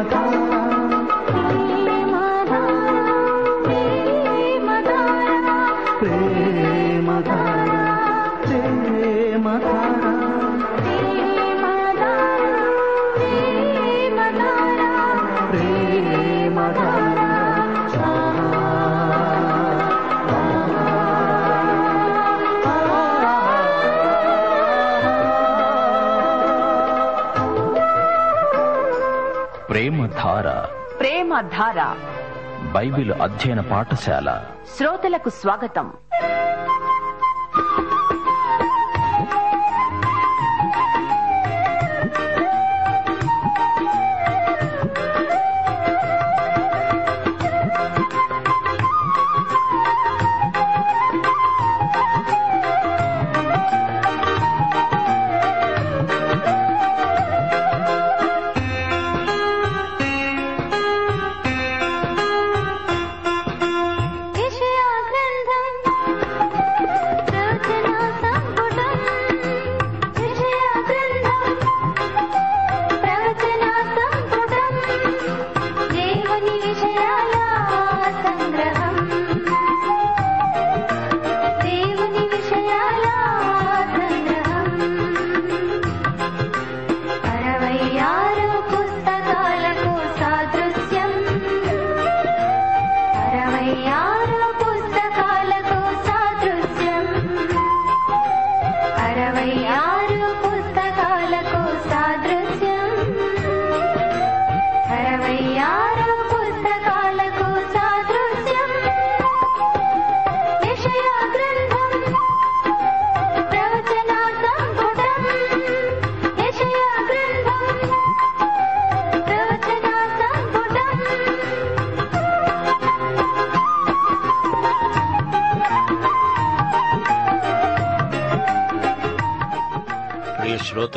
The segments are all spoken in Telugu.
ప్రేమధార ప్రేమ ధార బైబిల్ అధ్యయన పాఠశాల. శ్రోతలకు స్వాగతం.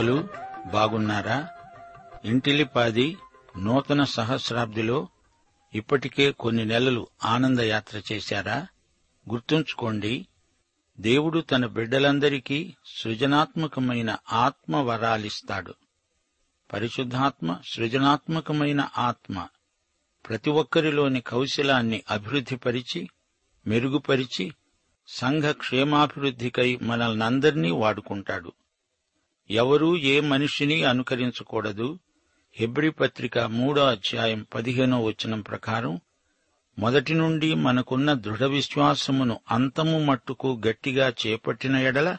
శ్రోతలు బాగున్నారా? ఇంటిలిపాది నూతన సహస్రాబ్దిలో ఇప్పటికే కొన్ని నెలలు ఆనందయాత్ర చేశారా? గుర్తుంచుకోండి దేవుడు తన బిడ్డలందరికీ సృజనాత్మకమైన ఆత్మ వరాలిస్తాడు. పరిశుద్ధాత్మ సృజనాత్మకమైన ఆత్మ ప్రతి ఒక్కరిలోని కౌశలాన్ని అభివృద్ధిపరిచి మెరుగుపరిచి సంఘ క్షేమాభివృద్ధికై మనల్నందరినీ వాడుకుంటాడు. ఎవరూ ఏ మనిషిని అనుకరించకూడదు. హెబ్రి పత్రిక మూడో అధ్యాయం పదిహేనో వచనం ప్రకారం మొదటి నుండి మనకున్న దృఢ విశ్వాసమును అంతము మట్టుకు గట్టిగా చేపట్టిన ఎడల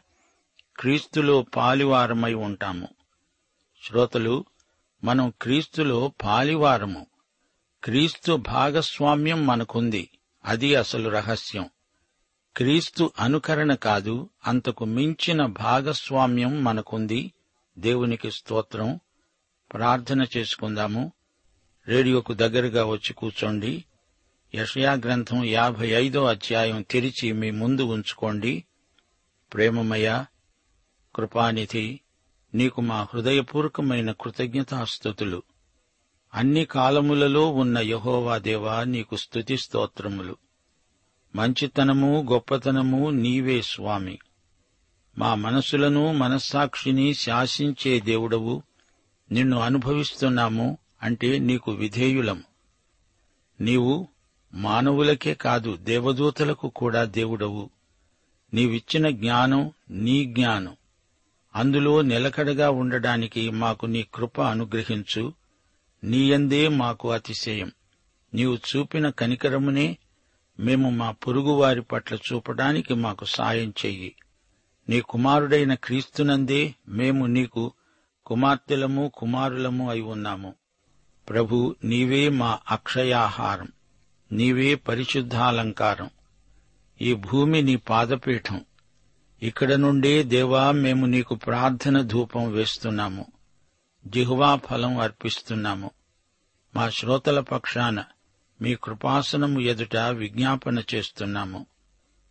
క్రీస్తులో పాలివారమై ఉంటాము. శ్రోతలు మనం క్రీస్తులో పాలివారము. క్రీస్తు భాగస్వామ్యం మనకుంది. అది అసలు రహస్యం. క్రీస్తు అనుకరణ కాదు అంతకు మించిన భాగస్వామ్యం మనకుంది. దేవునికి స్తోత్రం. ప్రార్థన చేసుకుందాము. రేడియోకు దగ్గరగా వచ్చి కూర్చోండి. యషయా గ్రంథం యాభై ఐదో అధ్యాయం తెరిచి మీ ముందు ఉంచుకోండి. ప్రేమమయ కృపానిధి నీకు మా హృదయపూర్వకమైన కృతజ్ఞతాస్థుతులు. అన్ని కాలములలో ఉన్న యహోవా దేవా నీకు స్తుతి స్తోత్రములు. మంచితనము గొప్పతనము నీవే స్వామి. మా మనసులను మనస్సాక్షిని శాసించే దేవుడవు. నిన్ను అనుభవిస్తున్నాము అంటే నీకు విధేయులం. నీవు మానవులకే కాదు దేవదూతలకు కూడా దేవుడవు. నీవిచ్చిన జ్ఞానం నీ జ్ఞానం. అందులో నిలకడగా ఉండడానికి మాకు నీ కృప అనుగ్రహించు. నీయందే మాకు అతిశయం. నీవు చూపిన కనికరమునే మేము మా పొరుగువారి పట్ల చూపడానికి మాకు సాయం చెయ్యి. నీ కుమారుడైన క్రీస్తునందే మేము నీకు కుమార్తెలము కుమారులము అయి ఉన్నాము. ప్రభు నీవే మా అక్షయాహారం. నీవే పరిశుద్ధాలంకారం. ఈ భూమి నీ పాదపీఠం. ఇక్కడ నుండే దేవా మేము నీకు ప్రార్థన ధూపం వేస్తున్నాము. జిహ్వా ఫలం అర్పిస్తున్నాము. మా శ్రోతల పక్షాన మీ కృపాసనము ఎదుట విజ్ఞాపన చేస్తున్నాము.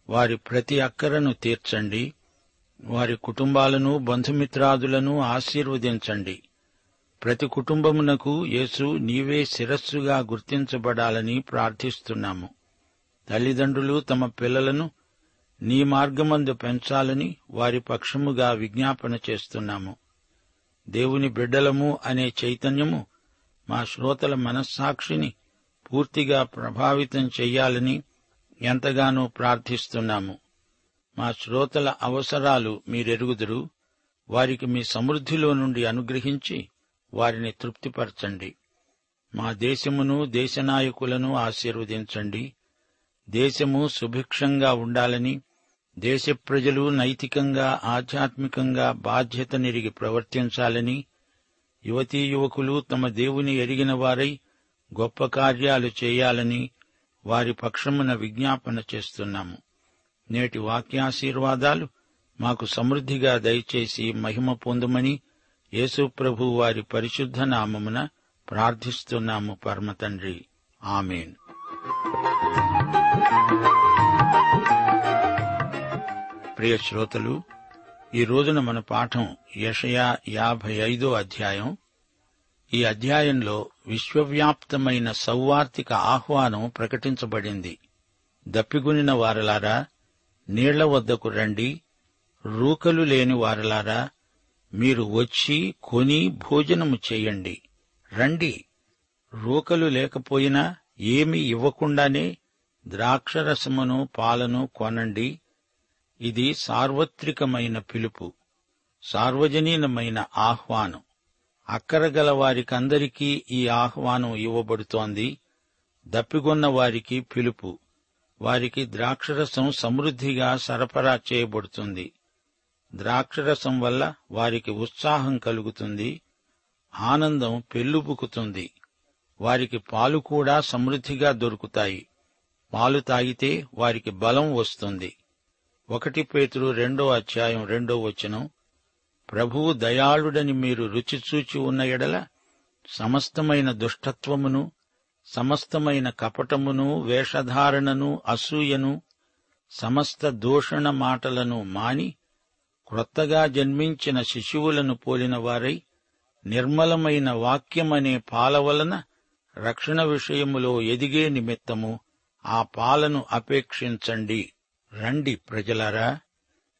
వారి ప్రతి అక్కరను తీర్చండి. వారి కుటుంబాలను బంధుమిత్రాదులను ఆశీర్వదించండి. ప్రతి కుటుంబమునకు యేసు నీవే శిరస్సుగా గుర్తించబడాలని ప్రార్థిస్తున్నాము. తల్లిదండ్రులు తమ పిల్లలను నీ మార్గమందు పెంచాలని వారి పక్షముగా విజ్ఞాపన చేస్తున్నాము. దేవుని బిడ్డలము అనే చైతన్యము మా శ్రోతల మనస్సాక్షిని పూర్తిగా ప్రభావితం చెయ్యాలని ఎంతగానో ప్రార్థిస్తున్నాము. మా శ్రోతల అవసరాలు మీరెరుగుదురు. వారికి మీ సమృద్ధిలో నుండి అనుగ్రహించి వారిని తృప్తిపరచండి. మా దేశమును దేశనాయకులను ఆశీర్వదించండి. దేశము సుభిక్షంగా ఉండాలని దేశ ప్రజలు నైతికంగా ఆధ్యాత్మికంగా బాధ్యత నిరిగి ప్రవర్తించాలని యువతీ యువకులు తమ దేవుని ఎరిగిన వారై గొప్ప కార్యాలు చేయాలని వారి పక్షమున విజ్ఞాపన చేస్తున్నాము. నేటి వాక్యాశీర్వాదాలు మాకు సమృద్ధిగా దయచేసి మహిమ పొందుమని యేసుప్రభు వారి పరిశుద్ధ నామమున ప్రార్థిస్తున్నాము పరమతండ్రి ఆమెన్. ప్రియ శ్రోతలు ఈ రోజున మన పాఠం యషయా యాభై ఐదో అధ్యాయం ఈ అధ్యాయంలో విశ్వవ్యాప్తమైన సౌవార్తిక ఆహ్వానం ప్రకటించబడింది. దప్పిగునిన వారలారా నీళ్ళ వద్దకు రండి. రూకలు లేని వారలారా మీరు వచ్చి కొని భోజనము చేయండి. రండి. రూకలు లేకపోయినా ఏమీ ఇవ్వకుండానే ద్రాక్షరసమును పాలను కొనండి. ఇది సార్వత్రికమైన పిలుపు సార్వజనీనమైన ఆహ్వానం. అక్కరగల వారికందరికీ ఈ ఆహ్వానం ఇవ్వబడుతోంది. దప్పిగొన్న వారికి పిలుపు. వారికి ద్రాక్షరసం సమృద్ధిగా సరఫరా చేయబడుతుంది. ద్రాక్షరసం వల్ల వారికి ఉత్సాహం కలుగుతుంది. ఆనందం పెల్లుబుకుతుంది వారికి పాలు కూడా సమృద్ధిగా దొరుకుతాయి. పాలు తాగితే వారికి బలం వస్తుంది. ఒకటి పేతురు రెండో అధ్యాయం రెండో వచనం. ప్రభువు దయాళుడని మీరు రుచిచూచి ఉన్న ఎడల సమస్తమైన దుష్టత్వమును సమస్తమైన కపటమును వేషధారణను అసూయను సమస్త దూషణ మాటలను మాని క్రొత్తగా జన్మించిన శిశువులను పోలిన వారై నిర్మలమైన వాక్యమనే పాల వలన రక్షణ విషయములో ఎదిగే నిమిత్తము ఆ పాలను అపేక్షించండి. రండి ప్రజలారా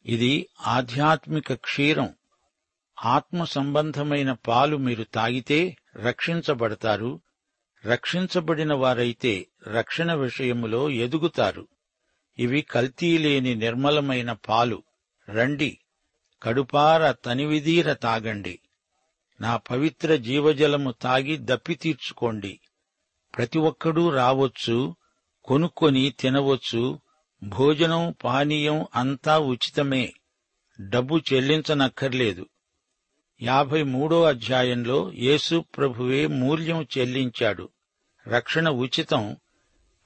ఇది ఆధ్యాత్మిక క్షీరం. ఆత్మ సంబంధమైన పాలు మీరు తాగితే రక్షించబడతారు. రక్షించబడిన వారైతే రక్షణ విషయములో ఎదుగుతారు. ఇవి కల్తీలేని నిర్మలమైన పాలు. రండి కడుపార తనివిదీర తాగండి. నా పవిత్ర జీవజలము తాగి దప్పి తీర్చుకోండి. ప్రతి ఒక్కడూ రావచ్చు కొనుక్కొని తినవచ్చు. భోజనం పానీయం అంతా ఉచితమే. డబ్బు చెల్లించనక్కర్లేదు. యాభై మూడో అధ్యాయంలో యేసు ప్రభువే మూల్యం చెల్లించాడు. రక్షణ ఉచితం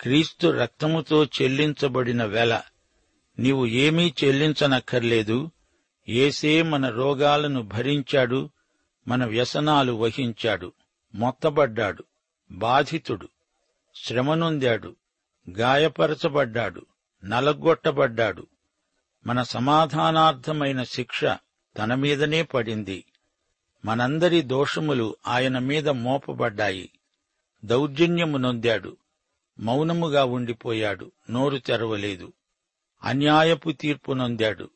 క్రీస్తు రక్తముతో చెల్లించబడిన వెల. నీవు ఏమీ చెల్లించనక్కర్లేదు. ఏసే మన రోగాలను భరించాడు మన వ్యసనాలు వహించాడు మొత్తబడ్డాడు బాధితుడు శ్రమనొందాడు గాయపరచబడ్డాడు నలగొట్టబడ్డాడు. మన సమాధానార్థమైన శిక్ష తన మీదనే పడింది. మనందరి దోషములు ఆయన మీద మోపబడ్డాయి. దౌర్జన్యము నొందాడు. మౌనముగా ఉండిపోయాడు. నోరు తెరవలేదు. అన్యాయపు తీర్పు నొందాడు.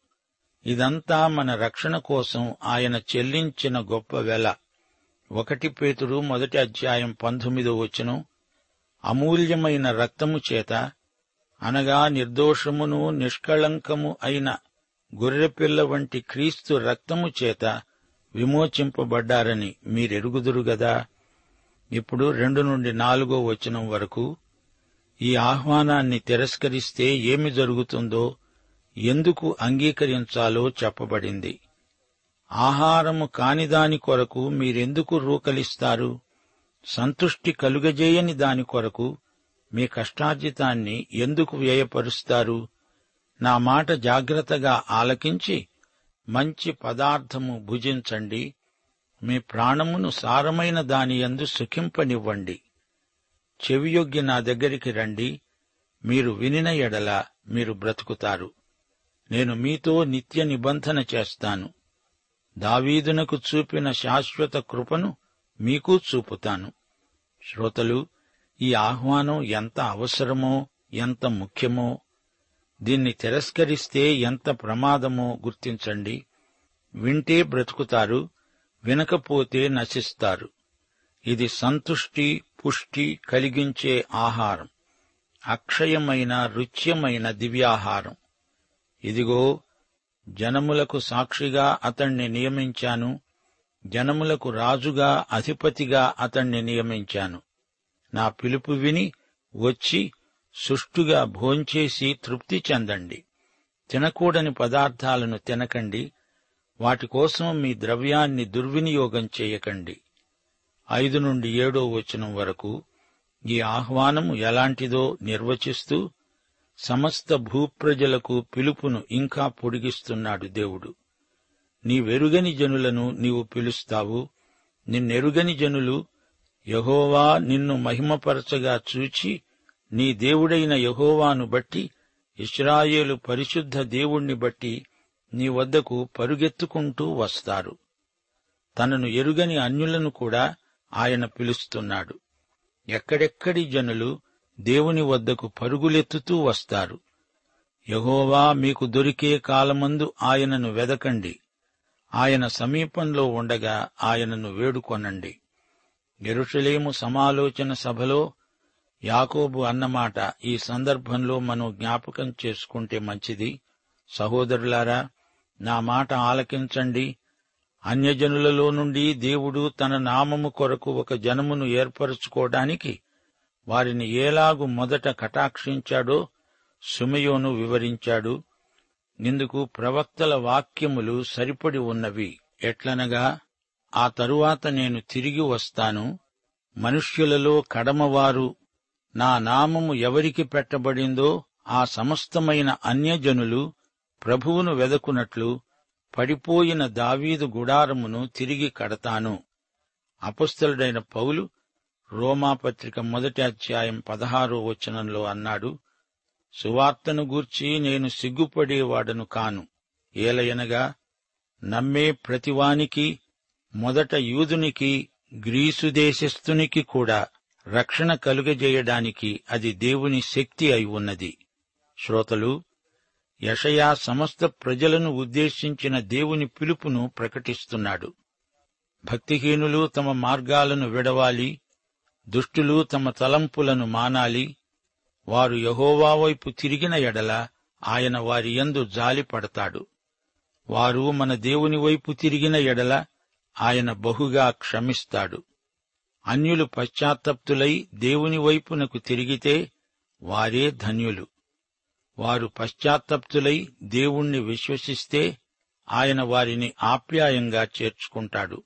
ఇదంతా మన రక్షణ కోసం ఆయన చెల్లించిన గొప్ప వెల. ఒకటి పేతుడు మొదటి అధ్యాయం పంతొమ్మిదో వచనం. అమూల్యమైన రక్తము చేత అనగా నిర్దోషమును నిష్కళంకము అయిన గొర్రెపిల్ల వంటి క్రీస్తు రక్తము చేత విమోచింపబడ్డారని మీరెరుగుదురు గదా? ఇప్పుడు రెండు నుండి నాలుగో వచనం వరకు ఈ ఆహ్వానాన్ని తిరస్కరిస్తే ఏమి జరుగుతుందో ఎందుకు అంగీకరించాలో చెప్పబడింది. ఆహారము కానిదాని కొరకు మీరెందుకు రూకలిస్తారు? సంతుష్టి కలుగజేయని దాని కొరకు మీ కష్టార్జితాన్ని ఎందుకు వ్యయపరుస్తారు? నా మాట జాగ్రత్తగా ఆలకించి మంచి పదార్థము భుజించండి. మీ ప్రాణమును సారమైన దానియందు సుఖింపనివ్వండి. చెవియొగ్గి నా దగ్గరికి రండి. మీరు వినిన ఎడల మీరు బ్రతుకుతారు. నేను మీతో నిత్య నిబంధన చేస్తాను. దావీదునకు చూపిన శాశ్వత కృపను మీకు చూపుతాను. శ్రోతలు ఈ ఆహ్వానం ఎంత అవసరమో ఎంత ముఖ్యమో దీన్ని తిరస్కరిస్తే ఎంత ప్రమాదమో గుర్తించండి. వింటే బ్రతుకుతారు వినకపోతే నశిస్తారు. ఇది సంతుష్టి పుష్టి కలిగించే ఆహారం. అక్షయమైన రుచ్యమైన దివ్యాహారం. ఇదిగో జనములకు సాక్షిగా అతణ్ణి నియమించాను జనములకు రాజుగా అధిపతిగా అతణ్ణి నియమించాను. నా పిలుపు విని వచ్చి సుష్టుగా భోంచేసి తృప్తి చెందండి. తినకూడని పదార్థాలను తినకండి. వాటి కోసం మీ ద్రవ్యాన్ని దుర్వినియోగం చేయకండి. ఐదు నుండి ఏడో వచనం వరకు ఈ ఆహ్వానము ఎలాంటిదో నిర్వచిస్తూ సమస్త భూప్రజలకు పిలుపును ఇంకా పొడిగిస్తున్నాడు దేవుడు. నీవెరుగని జనులను నీవు పిలుస్తావు. నిన్నెరుగని జనులు యహోవా నిన్ను మహిమపరచగా చూచి నీ దేవుడైన యహోవాను బట్టి ఇస్రాయేలు పరిశుద్ధ దేవుణ్ణి బట్టి నీ వద్దకు పరుగెత్తుకుంటూ వస్తారు. తనను ఎరుగని అన్యులను కూడా ఆయన పిలుస్తున్నాడు. ఎక్కడెక్కడి జనులు దేవుని వద్దకు పరుగులెత్తుతూ వస్తారు. యహోవా మీకు దొరికే కాలమందు ఆయనను వెదకండి. ఆయన సమీపంలో ఉండగా ఆయనను వేడుకొనండి. ఎరుషలేము సమాలోచన సభలో యాకోబు అన్నమాట ఈ సందర్భంలో మనం జ్ఞాపకం చేసుకుంటే మంచిది. సహోదరులారా నా మాట ఆలకించండి. అన్యజనులలో నుండి దేవుడు తన నామము కొరకు ఒక జనమును ఏర్పరచుకోవడానికి వారిని ఏలాగు మొదట కటాక్షించాడో సుమయోను వివరించాడు. ఇందుకు ప్రవక్తల వాక్యములు సరిపడి ఉన్నవి. ఎట్లనగా ఆ తరువాత నేను తిరిగి వస్తాను. మనుష్యులలో కడమవారు నా నామము ఎవరికి పెట్టబడిందో ఆ సమస్తమైన అన్యజనులు ప్రభువును వెదకునట్లు పడిపోయిన దావీదు గుడారమును తిరిగి కడతాను. అపస్థలుడైన పౌలు రోమాపత్రిక మొదటి అధ్యాయం పదహారో వచనంలో అన్నాడు సువార్తను గూర్చి నేను సిగ్గుపడేవాడను కాను. ఏలయనగా నమ్మే ప్రతివానికి మొదట యూదునికి గ్రీసు దేశస్థునికి కూడా రక్షణ కలుగజేయడానికి అది దేవుని శక్తి అయి ఉన్నది. శ్రోతలు యషయా సమస్త ప్రజలను ఉద్దేశించిన దేవుని పిలుపును ప్రకటిస్తున్నాడు. భక్తిహీనులు తమ మార్గాలను విడవాలి దుష్టులు తమ తలంపులను మానాలి వారు యహోవా వైపు తిరిగిన ఎడల ఆయన వారి యందు జాలి పడతాడు. వారు మన దేవుని వైపు తిరిగిన ఎడల ఆయన బహుగా క్షమిస్తాడు. అన్యులు పశ్చాత్తప్తులై దేవుని వైపునకు తిరిగితే వారే ధన్యులు. వారు పశ్చాత్తప్తులై దేవుణ్ణి విశ్వసిస్తే ఆయన వారిని ఆప్యాయంగా చేర్చుకుంటాడు.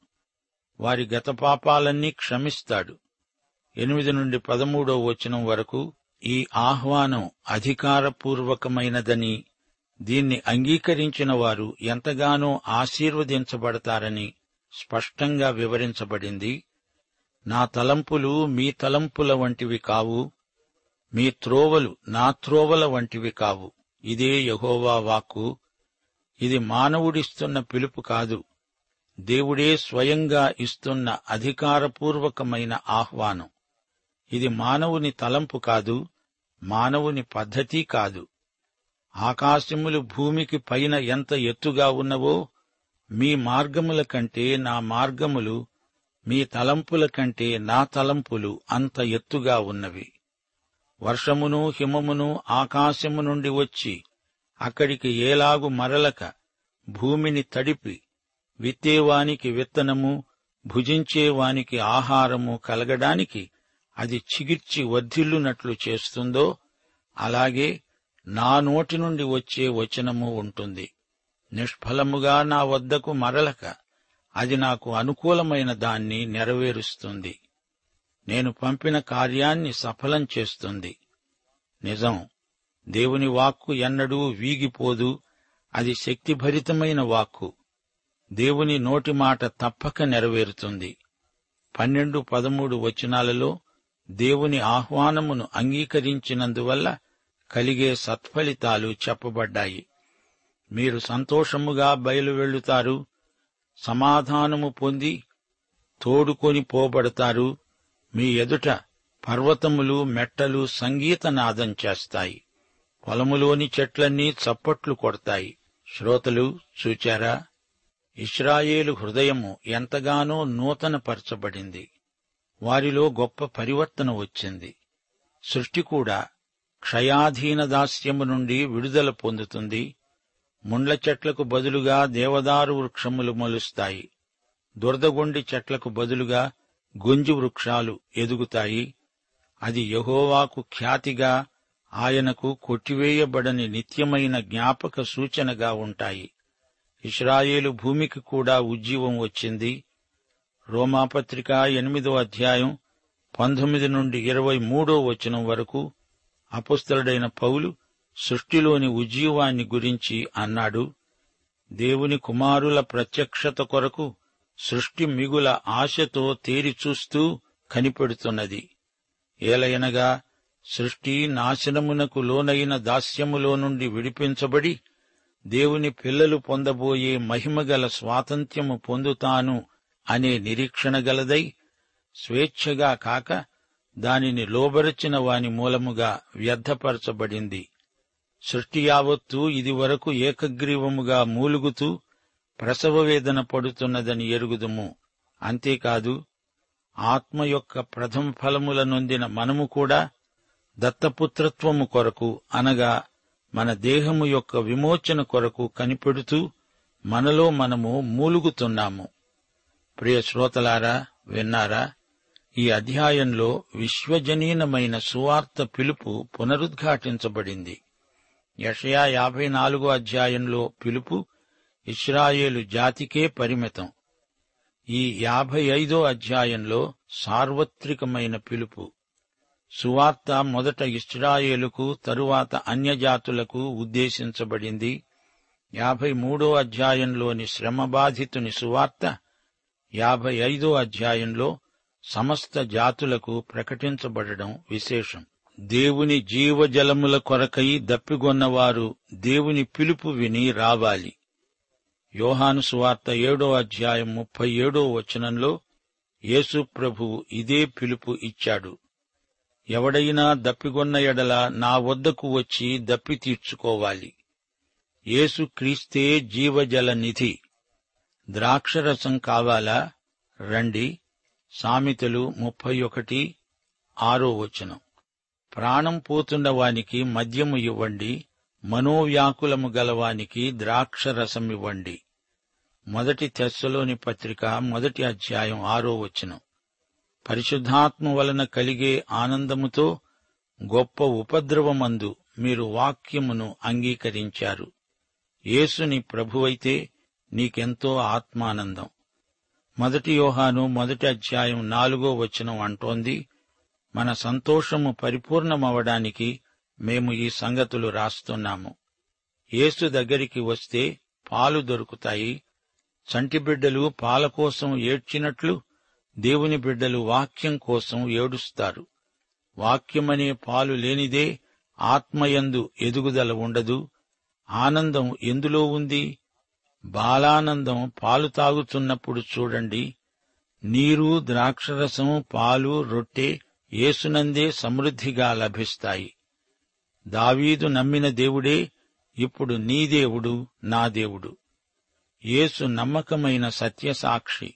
వారి గత పాపాలన్నీ క్షమిస్తాడు. ఎనిమిది నుండి పదమూడో వచనం వరకు ఈ ఆహ్వానం అధికారపూర్వకమైనదని దీన్ని అంగీకరించిన వారు ఎంతగానో ఆశీర్వదించబడతారని స్పష్టంగా వివరించబడింది. నా తలంపులు మీ తలంపుల వంటివి కావు మీ త్రోవలు నా త్రోవల వంటివి కావు. ఇదే యహోవా వాక్కు. ఇది మానవుడిస్తున్న పిలుపు కాదు దేవుడే స్వయంగా ఇస్తున్న అధికారపూర్వకమైన ఆహ్వానం. ఇది మానవుని తలంపు కాదు మానవుని పద్ధతి కాదు. ఆకాశములు భూమికి పైన ఎంత ఎత్తుగా ఉన్నవో మీ మార్గముల కంటే నా మార్గములు మీ తలంపుల కంటే నా తలంపులు అంత ఎత్తుగా ఉన్నవి. వర్షమును హిమమును ఆకాశము నుండి వచ్చి అక్కడికి ఏలాగు మరలక భూమిని తడిపి విత్తేవానికి విత్తనము భుజించేవానికి ఆహారము కలగడానికి అది చిగిర్చి వర్ధిల్లునట్లు చేస్తుందో అలాగే నా నోటి నుండి వచ్చే వచనము ఉంటుంది. నిష్ఫలముగా నా వద్దకు మరలక అది నాకు అనుకూలమైన దాన్ని నెరవేరుస్తుంది. నేను పంపిన కార్యాన్ని సఫలం చేస్తుంది. నిజం. దేవుని వాక్కు ఎన్నడూ వీగిపోదు. అది శక్తిభరితమైన వాక్కు. దేవుని నోటి మాట తప్పక నెరవేరుతుంది. పన్నెండు పదమూడు వచనాలలో దేవుని ఆహ్వానమును అంగీకరించినందువల్ల కలిగే సత్ఫలితాలు చెప్పబడ్డాయి. మీరు సంతోషముగా బయలువెళ్ళుతారు సమాధానము పొంది తోడుకొని పోబడతారు. మీ ఎదుట పర్వతములు మెట్టలు సంగీతనాదం చేస్తాయి. పొలములోని చెట్లన్నీ చప్పట్లు కొడతాయి. శ్రోతలు చూచారా? ఇస్రాయేలు హృదయము ఎంతగానో నూతనపరచబడింది. వారిలో గొప్ప పరివర్తన వచ్చింది. సృష్టి కూడా క్షయాధీన దాస్యము నుండి విడుదల పొందుతుంది. ముండ్ల చెట్లకు బదులుగా దేవదారు వృక్షములు మొలుస్తాయి. దురదగొండి చెట్లకు బదులుగా గొంజి వృక్షాలు ఎదుగుతాయి. అది యహోవాకు ఖ్యాతిగా ఆయనకు కొట్టివేయబడని నిత్యమైన జ్ఞాపక సూచనగా ఉంటాయి. ఇస్రాయేలు భూమికి కూడా ఉజ్జీవం వచ్చింది. రోమాపత్రిక ఎనిమిదో అధ్యాయం పంతొమ్మిది నుండి ఇరవై మూడో వచనం వరకు అపుస్తలుడైన పౌలు సృష్టిలోని ఉజీవాన్ని గురించి అన్నాడు. దేవుని కుమారుల ప్రత్యక్షత కొరకు సృష్టి మిగుల ఆశతో తేరిచూస్తూ కనిపెడుతున్నది. ఏలయనగా సృష్టి నాశనమునకు లోనైన దాస్యములో నుండి విడిపించబడి దేవుని పిల్లలు పొందబోయే మహిమగల స్వాతంత్ర్యము పొందుతాను అనే నిరీక్షణ గలదై స్వేచ్ఛగా కాక దానిని లోబరచిన వాని మూలముగా వ్యర్థపరచబడింది. సృష్టి యావత్తూ ఇదివరకు ఏకగ్రీవముగా మూలుగుతూ ప్రసవ వేదన పడుతున్నదని ఎరుగుదుము. అంతేకాదు ఆత్మ యొక్క ప్రథమ ఫలముల నొందిన మనము కూడా దత్తపుత్రత్వము కొరకు అనగా మన దేహము యొక్క విమోచన కొరకు కనిపెడుతూ మనలో మనము మూలుగుతున్నాము. ప్రియ శ్రోతలారా విన్నారా? ఈ అధ్యాయంలో విశ్వజనీనమైన సువార్త పిలుపు పునరుద్ఘాటించబడింది. యషయా యాభై నాలుగో అధ్యాయంలో పిలుపు ఇస్రాయేలు జాతికే పరిమితం. ఈ యాభై ఐదో అధ్యాయంలో సార్వత్రికమైన పిలుపు. సువార్త మొదట ఇస్రాయేలుకు తరువాత అన్యజాతులకు ఉద్దేశించబడింది. యాభై మూడో అధ్యాయంలోని శ్రమబాధితుని సువార్త యాభై ఐదో అధ్యాయంలో సమస్త జాతులకు ప్రకటించబడడం విశేషం. దేవుని జీవజలముల కొరకై దప్పిగొన్నవారు దేవుని పిలుపు విని రావాలి. యోహాను సువార్త ఏడో అధ్యాయం ముప్పై ఏడో వచనంలో యేసు ప్రభువు ఇదే పిలుపు ఇచ్చాడు. ఎవడైనా దప్పిగొన్న ఎడల నా వద్దకు వచ్చి దప్పి తీర్చుకోవాలి. యేసు క్రీస్తే జీవజల నిధి. ద్రాక్షరసం కావాలా? రండి. సామెతలు ముప్పై ఒకటి ఆరో వచనం. ప్రాణం పోతున్న వానికి మద్యము ఇవ్వండి మనోవ్యాకులము గలవానికి ద్రాక్షరసం ఇవ్వండి. మొదటి తెస్సలోని పత్రిక మొదటి అధ్యాయం ఆరో వచనం. పరిశుద్ధాత్మ వలన కలిగే ఆనందముతో గొప్ప ఉపద్రవమందు మీరు వాక్యమును అంగీకరించారు. యేసుని ప్రభువైతే నీకెంతో ఆత్మానందం. మొదటి యోహాను మొదటి అధ్యాయం నాలుగో వచనం అంటోంది మన సంతోషము పరిపూర్ణమవడానికి మేము ఈ సంగతులు రాస్తున్నాము. యేసు దగ్గరికి వస్తే పాలు దొరుకుతాయి. చంటి బిడ్డలు పాల కోసం ఏడ్చినట్లు దేవుని బిడ్డలు వాక్యం కోసం ఏడుస్తారు. వాక్యమనే పాలు లేనిదే ఆత్మయందు ఎదుగుదల ఉండదు. ఆనందం ఎందులో ఉంది? బాలానందం పాలు తాగుతున్నప్పుడు చూడండి. నీరు ద్రాక్షరసం పాలు రొట్టె యేసునందే సమృద్ధిగా లభిస్తాయి. దావీదు నమ్మిన దేవుడే ఇప్పుడు నీ దేవుడు నా దేవుడు. యేసు నమ్మకమైన సత్యసాక్షి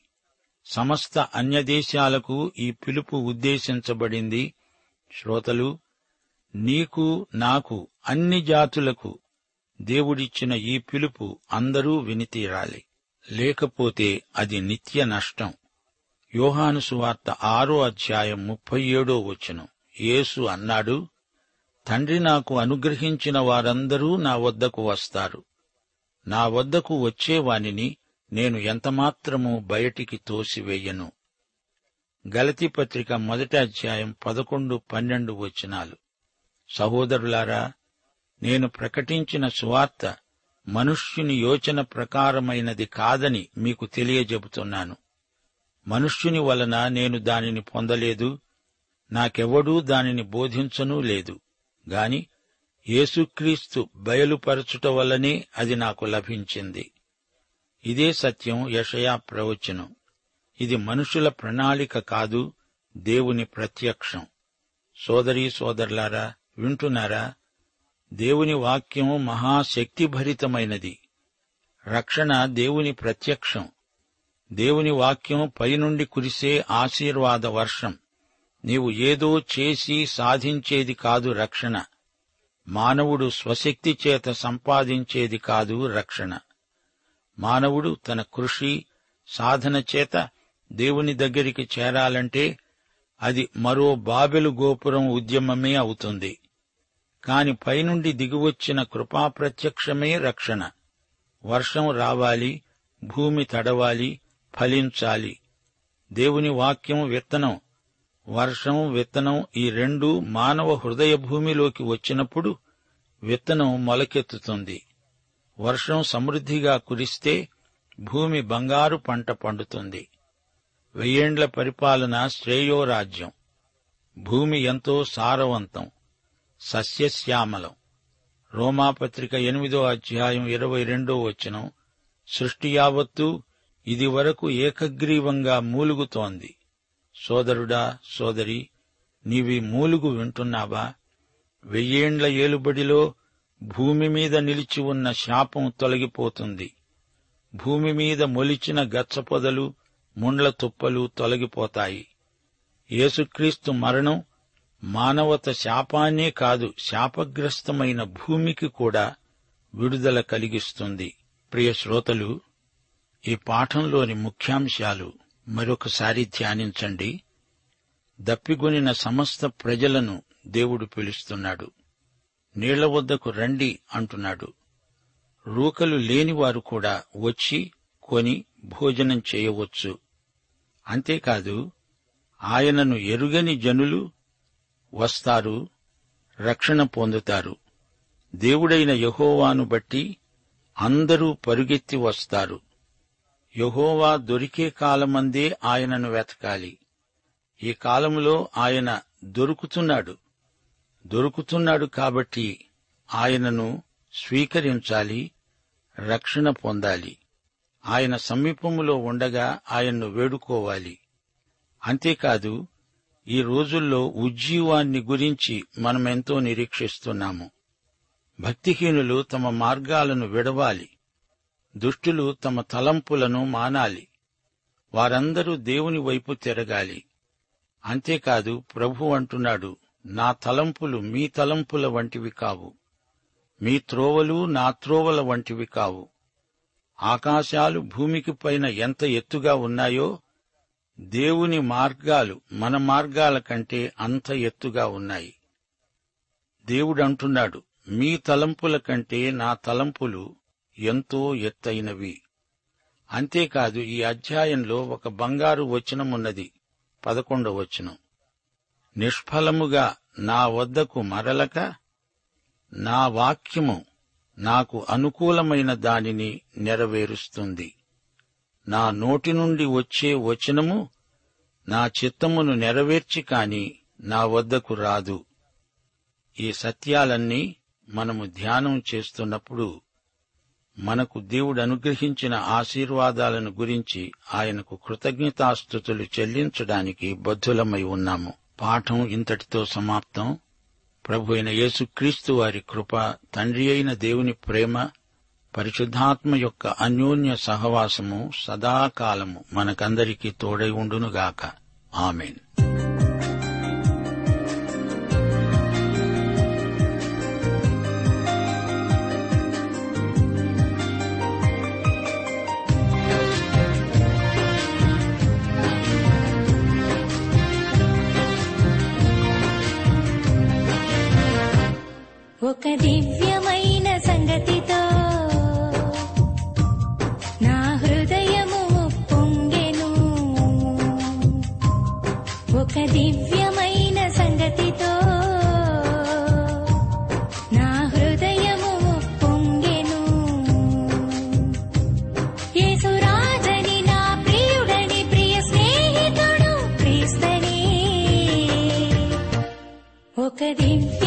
సమస్త అన్యదేశాలకు ఈ పిలుపు ఉద్దేశించబడింది. శ్రోతలు నీకు నాకు అన్ని జాతులకు దేవుడిచ్చిన ఈ పిలుపు అందరూ వినితీరాలి. లేకపోతే అది నిత్య నష్టం. యోహాను సువార్త ఆరో అధ్యాయం ముప్పై ఏడో వచనం. యేసు అన్నాడు తండ్రి నాకు అనుగ్రహించిన వారందరూ నా వద్దకు వస్తారు. నా వద్దకు వచ్చేవానిని నేను ఎంతమాత్రము బయటికి తోసివేయను. గలతి పత్రిక మొదటి అధ్యాయం పదకొండు పన్నెండు వచనాలు. సహోదరులారా నేను ప్రకటించిన సువార్త మనుష్యుని యోచన ప్రకారమైనది కాదని మీకు తెలియజెబుతున్నాను. మనుష్యుని వలన నేను దానిని పొందలేదు నాకెవడూ దానిని బోధించనూ లేదు. గాని యేసుక్రీస్తు బయలుపరచుట వల్లనే అది నాకు లభించింది. ఇదే సత్యం యషయా ప్రవచనం. ఇది మనుషుల ప్రణాళిక కాదు దేవుని ప్రత్యక్షం. సోదరీ సోదరులారా వింటున్నారా? దేవుని వాక్యం మహాశక్తిభరితమైనది. రక్షణ దేవుని ప్రత్యక్షం. దేవుని వాక్యం పైనుండి కురిసే ఆశీర్వాద వర్షం. నీవు ఏదో చేసి సాధించేది కాదు రక్షణ. మానవుడు స్వశక్తి చేత సంపాదించేది కాదు రక్షణ. మానవుడు తన కృషి సాధన చేత దేవుని దగ్గరికి చేరాలంటే అది మరో బాబెలు గోపురం ఉద్యమమే అవుతుంది. కాని పైనుండి దిగివచ్చిన కృపాప్రత్యక్షమే రక్షణ. వర్షం రావాలి భూమి తడవాలి ఫలించాలి. దేవుని వాక్యం విత్తనం వర్షం విత్తనం ఈ రెండు మానవ హృదయ భూమిలోకి వచ్చినప్పుడు విత్తనం మొలకెత్తుతుంది. వర్షం సమృద్ధిగా కురిస్తే భూమి బంగారు పంట పండుతుంది. వెయ్యేండ్ల పరిపాలన శ్రేయోరాజ్యం. భూమి ఎంతో సారవంతం. సస్యశ్యామలం. రోమాపత్రిక ఎనిమిదో అధ్యాయం ఇరవై రెండో వచనం సృష్టి యావత్తూ ఇది వరకు ఏకగ్రీవంగా మూలుగుతోంది. సోదరుడా సోదరి నీవి మూలుగు వింటున్నావా? వెయ్యేండ్ల ఏలుబడిలో భూమి మీద నిలిచి ఉన్న శాపం తొలగిపోతుంది. భూమి మీద మొలిచిన గచ్చపొదలు ముండ్ల తుప్పలు తొలగిపోతాయి. యేసుక్రీస్తు మరణం మానవత శాపాన్నే కాదు శాపగ్రస్తమైన భూమికి కూడా విడుదల కలిగిస్తుంది. ప్రియ శ్రోతలు ఈ పాఠంలోని ముఖ్యాంశాలు మరొకసారి ధ్యానించండి. దప్పిగొనిన సమస్త ప్రజలను దేవుడు పిలుస్తున్నాడు. నీళ్ళ వద్దకు రండి అంటున్నాడు. రూకలు లేనివారు కూడా వచ్చి కొని భోజనం చేయవచ్చు. అంతేకాదు ఆయనను ఎరుగని జనులు వస్తారు రక్షణ పొందుతారు. దేవుడైన యహోవాను బట్టి అందరూ పరుగెత్తి వస్తారు. యహోవా దొరికే కాలమందే ఆయనను వెతకాలి. ఈ కాలంలో ఆయన దొరుకుతున్నాడు. దొరుకుతున్నాడు కాబట్టి ఆయనను స్వీకరించాలి రక్షణ పొందాలి. ఆయన సమీపములో ఉండగా ఆయన్ను వేడుకోవాలి. అంతేకాదు ఈ రోజుల్లో ఉజ్జీవాన్ని గురించి మనమెంతో నిరీక్షిస్తున్నాము. భక్తిహీనులు తమ మార్గాలను విడవాలి. దుష్టులు తమ తలంపులను మానాలి. వారందరూ దేవుని వైపు తిరగాలి. అంతేకాదు ప్రభు అంటున్నాడు నా తలంపులు మీ తలంపుల వంటివి కావు. మీ త్రోవలు నా త్రోవల వంటివి కావు. ఆకాశాలు భూమికి పైన ఎంత ఎత్తుగా ఉన్నాయో దేవుని మార్గాలు మన మార్గాల కంటే అంత ఎత్తుగా ఉన్నాయి. దేవుడంటున్నాడు మీ తలంపుల కంటే నా తలంపులు ఎంతో ఎత్తైనవి. అంతేకాదు ఈ అధ్యాయంలో ఒక బంగారు వచనమున్నది పదకొండవ వచనం. నిష్ఫలముగా నా వద్దకు మరలక నా వాక్యము నాకు అనుకూలమైన దానిని నెరవేరుస్తుంది. నా నోటి నుండి వచ్చే వచనము నా చిత్తమును నెరవేర్చి కాని నా వద్దకు రాదు. ఈ సత్యాలన్నీ మనము ధ్యానం చేస్తున్నప్పుడు మనకు దేవుడు అనుగ్రహించిన ఆశీర్వాదాలను గురించి ఆయనకు కృతజ్ఞతాస్థుతులు చెల్లించడానికి బద్ధులమై ఉన్నాము. పాఠం ఇంతటితో సమాప్తం. ప్రభు అయిన యేసుక్రీస్తు వారి కృప తండ్రి అయిన దేవుని ప్రేమ పరిశుద్ధాత్మ యొక్క అన్యోన్య సహవాసము సదాకాలము మనకందరికీ తోడై ఉండునుగాక. ఆమెన్. ఒక దివ్యమైన సంగతితో నా హృదయము పొంగెను. ఒక దివ్యమైన సంగతితో నా హృదయము పొంగెను. యేసురాజని నా ప్రియుడని ప్రియ స్నేహితుడు క్రీస్తని. ఒక దివ్య